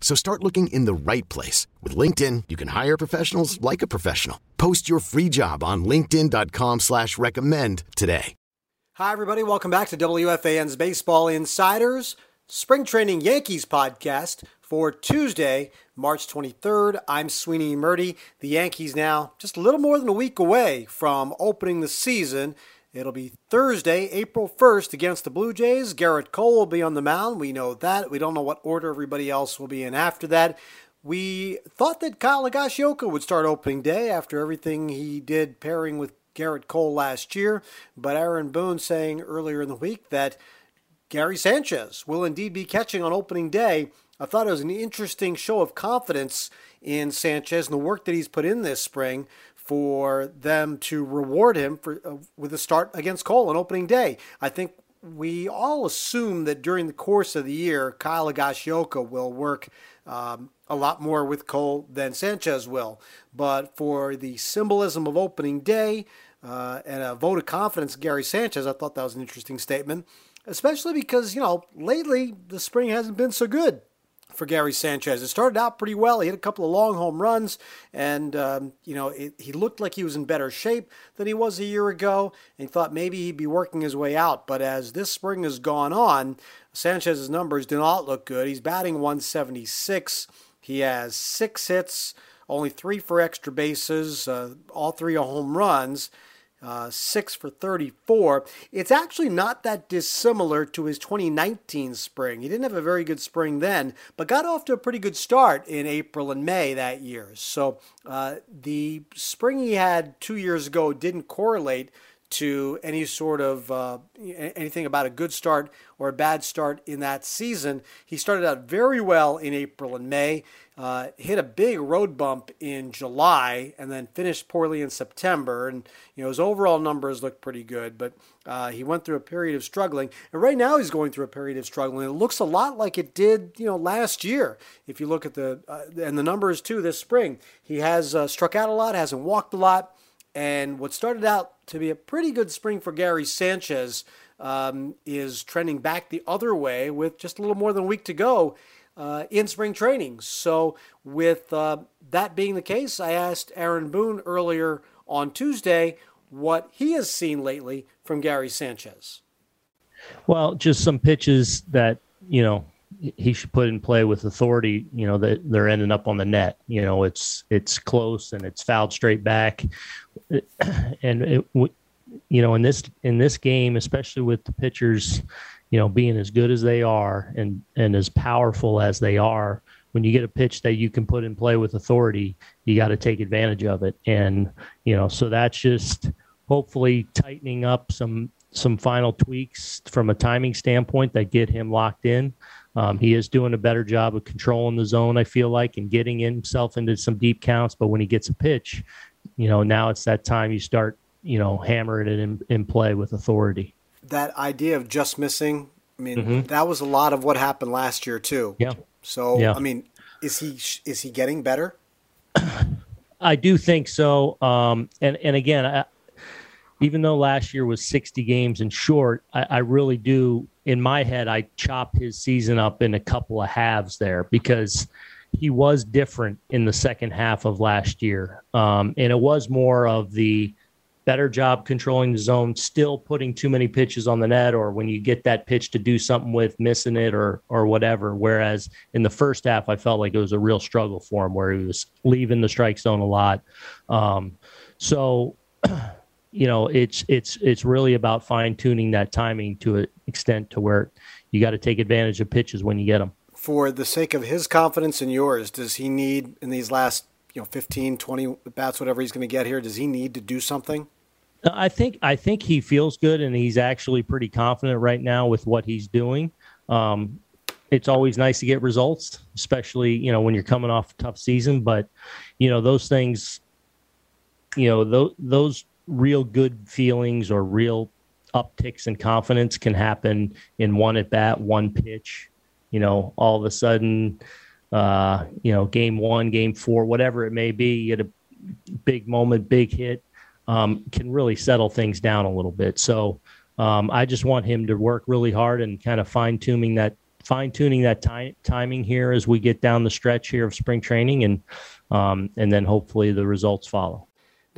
So start looking in the right place. With LinkedIn, you can hire professionals like a professional. Post your free job on linkedin.com slash recommend today. Hi, everybody. Welcome back to WFAN's Baseball Insiders Spring Training Yankees podcast for Tuesday, March 23rd. I'm Sweeney Murti. The Yankees now just a little more than a week away from opening the season. It'll be Thursday, April 1st against the Blue Jays. Gerrit Cole will be on the mound. We know that. We don't know what order everybody else will be in after that. We thought that Kyle Higashioka would start opening day after everything he did pairing with Gerrit Cole last year, but Aaron Boone saying earlier in the week that Gary Sanchez will indeed be catching on opening day. I thought it was an interesting show of confidence in Sanchez and the work that he's put in this spring for them to reward him for uh, with a start against Cole on opening day. I think we all assume that during the course of the year, Kyle Higashioka will work um, a lot more with Cole than Sanchez will. But for the symbolism of opening day, uh, and a vote of confidence Gary Sanchez. I thought that was an interesting statement, especially because, you know, lately the spring hasn't been so good for Gary Sanchez. It started out pretty well. He hit a couple of long home runs, and, um, you know, it, he looked like he was in better shape than he was a year ago, and he thought maybe he'd be working his way out. But as this spring has gone on, Sanchez's numbers do not look good. He's batting 176. He has six hits, only three for extra bases, uh, all three are home runs uh, 6 for 34. It's actually not that dissimilar to his 2019 spring. He didn't have a very good spring then, but got off to a pretty good start in April and May that year. So uh, the spring he had two years ago didn't correlate to any sort of uh, anything about a good start or a bad start in that season. He started out very well in April and May, uh, hit a big road bump in July, and then finished poorly in September. And you know his overall numbers looked pretty good, but uh, he went through a period of struggling. And right now he's going through a period of struggling. It looks a lot like it did you know last year. If you look at the uh, and the numbers too this spring, he has uh, struck out a lot, hasn't walked a lot. And what started out to be a pretty good spring for Gary Sanchez um, is trending back the other way with just a little more than a week to go uh, in spring training. So, with uh, that being the case, I asked Aaron Boone earlier on Tuesday what he has seen lately from Gary Sanchez. Well, just some pitches that, you know, he should put in play with authority. You know that they're ending up on the net. You know it's it's close and it's fouled straight back, and it, you know in this in this game, especially with the pitchers, you know being as good as they are and and as powerful as they are, when you get a pitch that you can put in play with authority, you got to take advantage of it. And you know so that's just hopefully tightening up some some final tweaks from a timing standpoint that get him locked in. Um, he is doing a better job of controlling the zone, I feel like, and getting himself into some deep counts. But when he gets a pitch, you know, now it's that time you start, you know, hammering it in, in play with authority. That idea of just missing, I mean, mm-hmm. that was a lot of what happened last year too. Yeah. So, yeah. I mean, is he is he getting better? I do think so. Um, and and again, I, even though last year was 60 games and short, I, I, really do, in my head, I chop his season up in a couple of halves there because he was different in the second half of last year. Um, and it was more of the better job controlling the zone, still putting too many pitches on the net, or when you get that pitch to do something with missing it or or whatever. Whereas in the first half, I felt like it was a real struggle for him where he was leaving the strike zone a lot. Um, so you know, it's it's it's really about fine tuning that timing to an extent to where you got to take advantage of pitches when you get them. For the sake of his confidence and yours, does he need in these last you know 15, 20 bats, whatever he's going to get here? Does he need to do something? I think I think he feels good and he's actually pretty confident right now with what he's doing. Um, it's always nice to get results, especially you know when you're coming off a tough season. But you know those things, you know those those real good feelings or real upticks in confidence can happen in one at bat, one pitch. You know, all of a sudden, uh, you know, game one, game four, whatever it may be, you get a big moment, big hit, um, can really settle things down a little bit. So um, I just want him to work really hard and kind of fine tuning that fine tuning that time, timing here as we get down the stretch here of spring training and um, and then hopefully the results follow.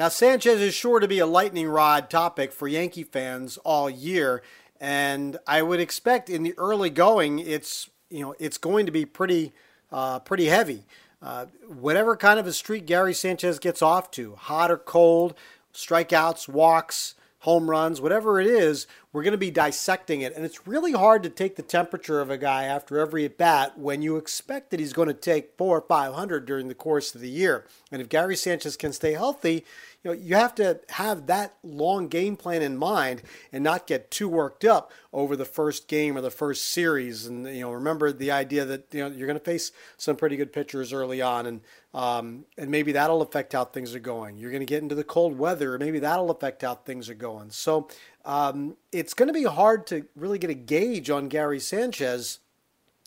Now, Sanchez is sure to be a lightning rod topic for Yankee fans all year, and I would expect in the early going, it's you know it's going to be pretty uh, pretty heavy. Uh, whatever kind of a streak Gary Sanchez gets off to, hot or cold, strikeouts, walks, home runs, whatever it is, we're going to be dissecting it. And it's really hard to take the temperature of a guy after every at bat when you expect that he's going to take four or 500 during the course of the year. And if Gary Sanchez can stay healthy, you know, you have to have that long game plan in mind and not get too worked up over the first game or the first series. And you know, remember the idea that you know you're going to face some pretty good pitchers early on, and um, and maybe that'll affect how things are going. You're going to get into the cold weather, maybe that'll affect how things are going. So um, it's going to be hard to really get a gauge on Gary Sanchez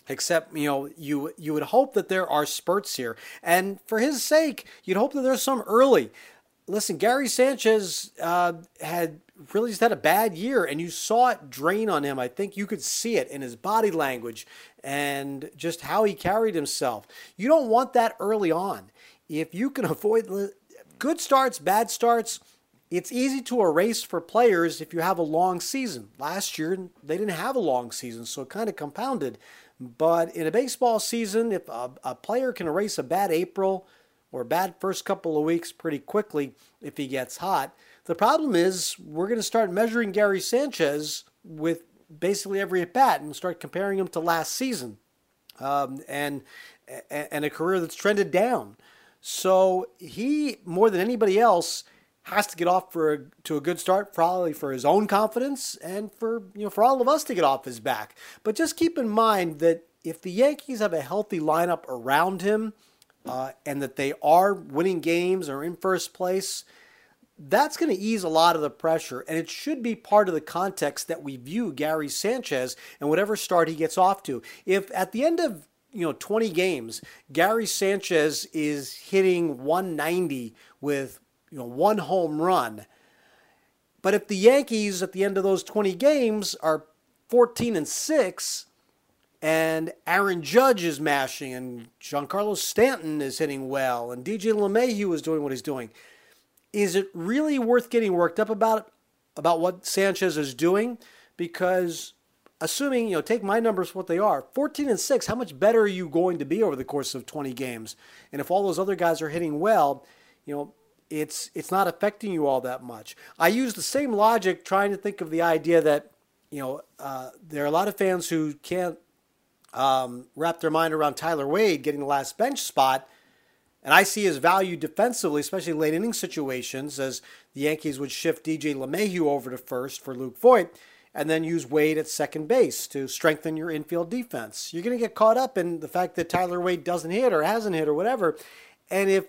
except you know you you would hope that there are spurts here and for his sake you'd hope that there's some early listen, Gary Sanchez uh, had really just had a bad year, and you saw it drain on him. I think you could see it in his body language and just how he carried himself. You don't want that early on. If you can avoid good starts, bad starts, it's easy to erase for players if you have a long season. Last year, they didn't have a long season, so it kind of compounded. But in a baseball season, if a, a player can erase a bad April, or bad first couple of weeks pretty quickly if he gets hot. The problem is we're going to start measuring Gary Sanchez with basically every at bat and start comparing him to last season um, and and a career that's trended down. So he more than anybody else has to get off for a, to a good start, probably for his own confidence and for you know for all of us to get off his back. But just keep in mind that if the Yankees have a healthy lineup around him uh, and that they are winning games or in first place, that's going to ease a lot of the pressure. And it should be part of the context that we view Gary Sanchez and whatever start he gets off to. If at the end of you know 20 games, Gary Sanchez is hitting 190 with you know one home run, but if the Yankees at the end of those 20 games are 14 and 6, and Aaron Judge is mashing, and Giancarlo Stanton is hitting well, and DJ LeMahieu is doing what he's doing. Is it really worth getting worked up about about what Sanchez is doing? Because assuming you know, take my numbers what they are, 14 and six. How much better are you going to be over the course of 20 games? And if all those other guys are hitting well, you know, it's it's not affecting you all that much. I use the same logic trying to think of the idea that you know uh, there are a lot of fans who can't um, wrap their mind around Tyler Wade getting the last bench spot. And I see his value defensively, especially late inning situations, as the Yankees would shift DJ LeMahieu over to first for Luke Voit and then use Wade at second base to strengthen your infield defense. You're going to get caught up in the fact that Tyler Wade doesn't hit or hasn't hit or whatever. And if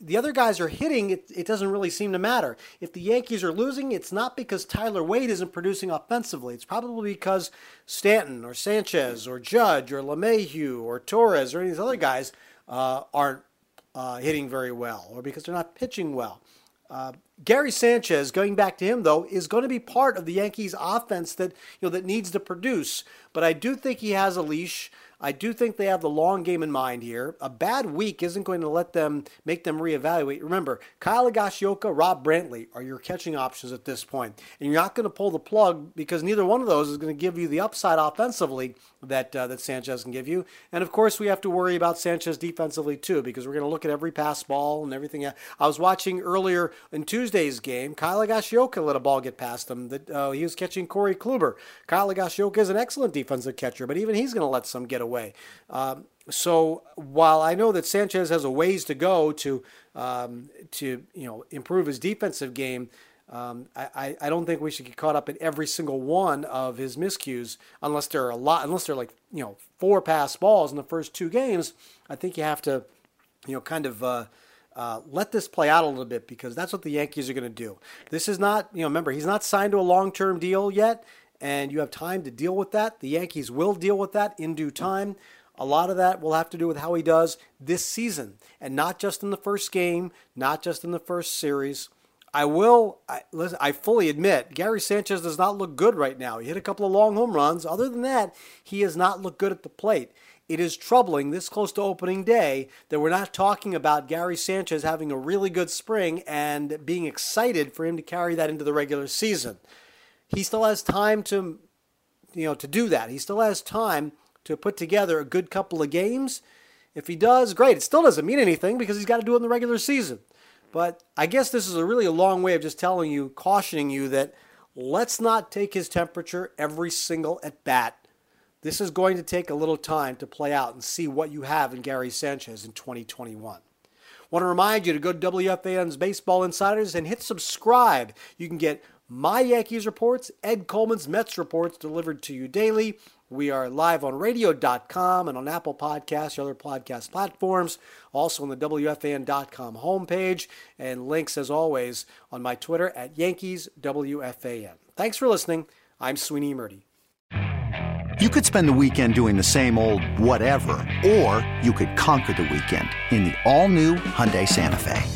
the other guys are hitting, it, it doesn't really seem to matter. If the Yankees are losing, it's not because Tyler Wade isn't producing offensively. It's probably because Stanton or Sanchez or Judge or LeMahieu or Torres or any of these other guys uh, aren't uh, hitting very well or because they're not pitching well. Uh, Gary Sanchez, going back to him though, is going to be part of the Yankees offense that you know that needs to produce. But I do think he has a leash. I do think they have the long game in mind here. A bad week isn't going to let them make them reevaluate. Remember, Kyle Higashioka, Rob Brantley are your catching options at this point. And you're not going to pull the plug because neither one of those is going to give you the upside offensively that uh, that Sanchez can give you. And of course, we have to worry about Sanchez defensively too because we're going to look at every pass ball and everything. I was watching earlier in Tuesday's game, Kyle Higashioka let a ball get past him. That uh, he was catching Corey Kluber. Kyle Higashioka is an excellent defensive catcher, but even he's going to let some get away. Um, so while I know that Sanchez has a ways to go to um, to you know improve his defensive game, um, I, I don't think we should get caught up in every single one of his miscues unless there are a lot unless they're like you know four pass balls in the first two games. I think you have to you know kind of. Uh, uh, let this play out a little bit because that's what the Yankees are going to do. This is not, you know, remember, he's not signed to a long term deal yet and you have time to deal with that. The Yankees will deal with that in due time. A lot of that will have to do with how he does this season, and not just in the first game, not just in the first series. I will. I, listen, I fully admit Gary Sanchez does not look good right now. He hit a couple of long home runs. Other than that, he has not looked good at the plate. It is troubling this close to opening day that we're not talking about Gary Sanchez having a really good spring and being excited for him to carry that into the regular season he still has time to, you know, to do that. He still has time to put together a good couple of games. If he does, great. It still doesn't mean anything because he's got to do it in the regular season. But I guess this is a really a long way of just telling you, cautioning you that let's not take his temperature every single at bat. This is going to take a little time to play out and see what you have in Gary Sanchez in 2021. Want to remind you to go to WFAN's Baseball Insiders and hit subscribe. You can get my Yankees reports, Ed Coleman's Mets reports delivered to you daily. We are live on radio.com and on Apple Podcasts, other podcast platforms, also on the WFAN.com homepage, and links as always on my Twitter at Yankees WFAN. Thanks for listening. I'm Sweeney Murti. You could spend the weekend doing the same old whatever, or you could conquer the weekend in the all-new Hyundai Santa Fe.